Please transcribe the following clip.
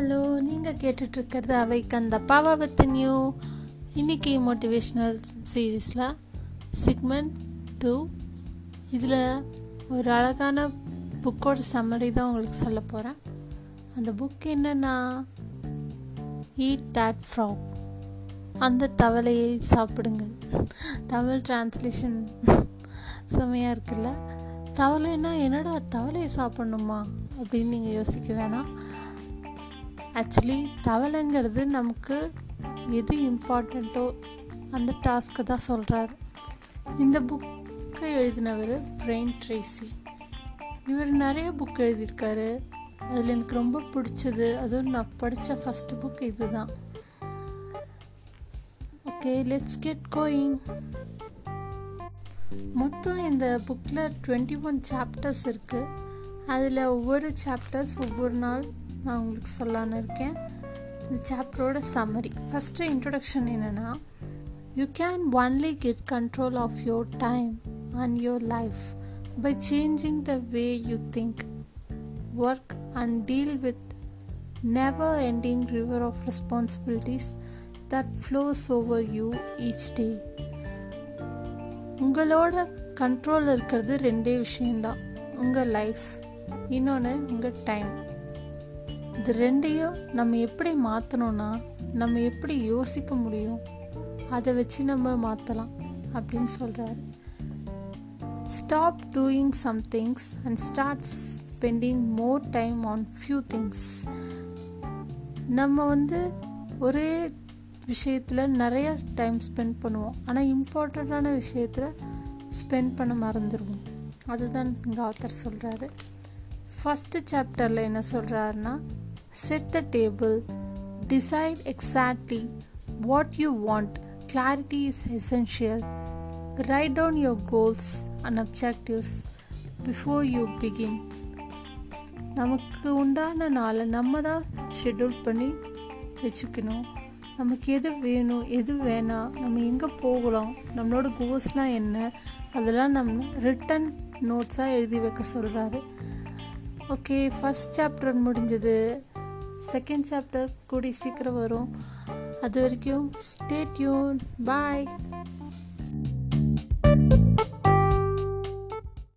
Hello நீங்கள் கேட்டுட்ருக்கிறது அவைக்கு அந்த பாவா வித் நியூ இன்னைக்கு மோட்டிவேஷ்னல் சீரீஸில் சிக்மெண்ட் டூ இதில் ஒரு அழகான புக்கோட சம்மரி தான் உங்களுக்கு சொல்ல போகிறேன் அந்த புக் என்னென்னா ஈட் தேட் ஃப்ராக் அந்த தவளையை சாப்பிடுங்க தமிழ் டிரான்ஸ்லேஷன் செம்மையாக இருக்குல்ல? தவளைன்னா என்னடா தவளையை சாப்பிட்ணுமா? அப்படின்னு நீங்கள் யோசிக்க வேணாம். ஆக்சுவலி தவளைங்கிறது நமக்கு எது இம்பார்ட்டண்ட்டோ அந்த டாஸ்க்கை தான் சொல்கிறார் இந்த புக்கை எழுதினவர் பிரெயின் ட்ரேசி இவர் நிறைய புக் எழுதியிருக்காரு. அதில் எனக்கு ரொம்ப பிடிச்சது. அதுவும் நான் படித்த ஃபஸ்ட்டு புக் இது தான் ஓகே லெட்ஸ் கெட் கோயிங் மொத்தம் இந்த புக்கில் டுவெண்ட்டி ஒன் சாப்டர்ஸ் இருக்குது அதில் ஒவ்வொரு சாப்டர்ஸ் ஒவ்வொரு நாள் நான் உங்களுக்கு சொல்லான்னு இருக்கேன். இந்த சாப்டரோட சம்மரி ஃபஸ்ட்டு இன்ட்ரொடக்ஷன் என்னென்னா you can only get control of your time and your life by changing the way you think work and deal with never ending river of responsibilities that flows over you each day உங்களோட control இருக்கிறது ரெண்டே விஷயம்தான். உங்கள் life இன்னொன்று உங்கள் time இது ரெண்டையும் நம்ம எப்படி மாற்றணும்னா நம்ம எப்படி யோசிக்க முடியும்? அதை வச்சு நம்ம மாற்றலாம் அப்படின்னு சொல்கிறாரு stop doing some things and start spending more time on few things நம்ம வந்து ஒரே விஷயத்தில் நிறையா டைம் ஸ்பெண்ட் பண்ணுவோம். ஆனால் இம்பார்ட்டண்ட்டான விஷயத்தில் ஸ்பெண்ட் பண்ண மறந்துடுவோம். அதுதான் இங்கே ஆத்தர் சொல்கிறாரு ஃபஸ்ட்டு சாப்டரில் என்ன சொல்கிறாருன்னா set the table decide exactly what you want clarity is essential right down your goals and objectives before you begin. நமக்கு உண்டான நாளை நம்ம தான் ஷெட்யூல் பண்ணி வச்சுக்கணும். நமக்கு எது வேணும் எது வேணாம் நம்ம எங்கே போகலாம் நம்மளோட கோல்ஸ்லாம் என்ன அதெல்லாம் நம்ம ரிட்டன் நோட்ஸாக எழுதி வைக்க சொல்கிறாரு ஓகே ஃபஸ்ட் சாப்டர் முடிஞ்சது. செகண்ட் சாப்டர் கூடி சீக்கிரம் வரும் அது வரைக்கும் ஸ்டே டியூன் பாய்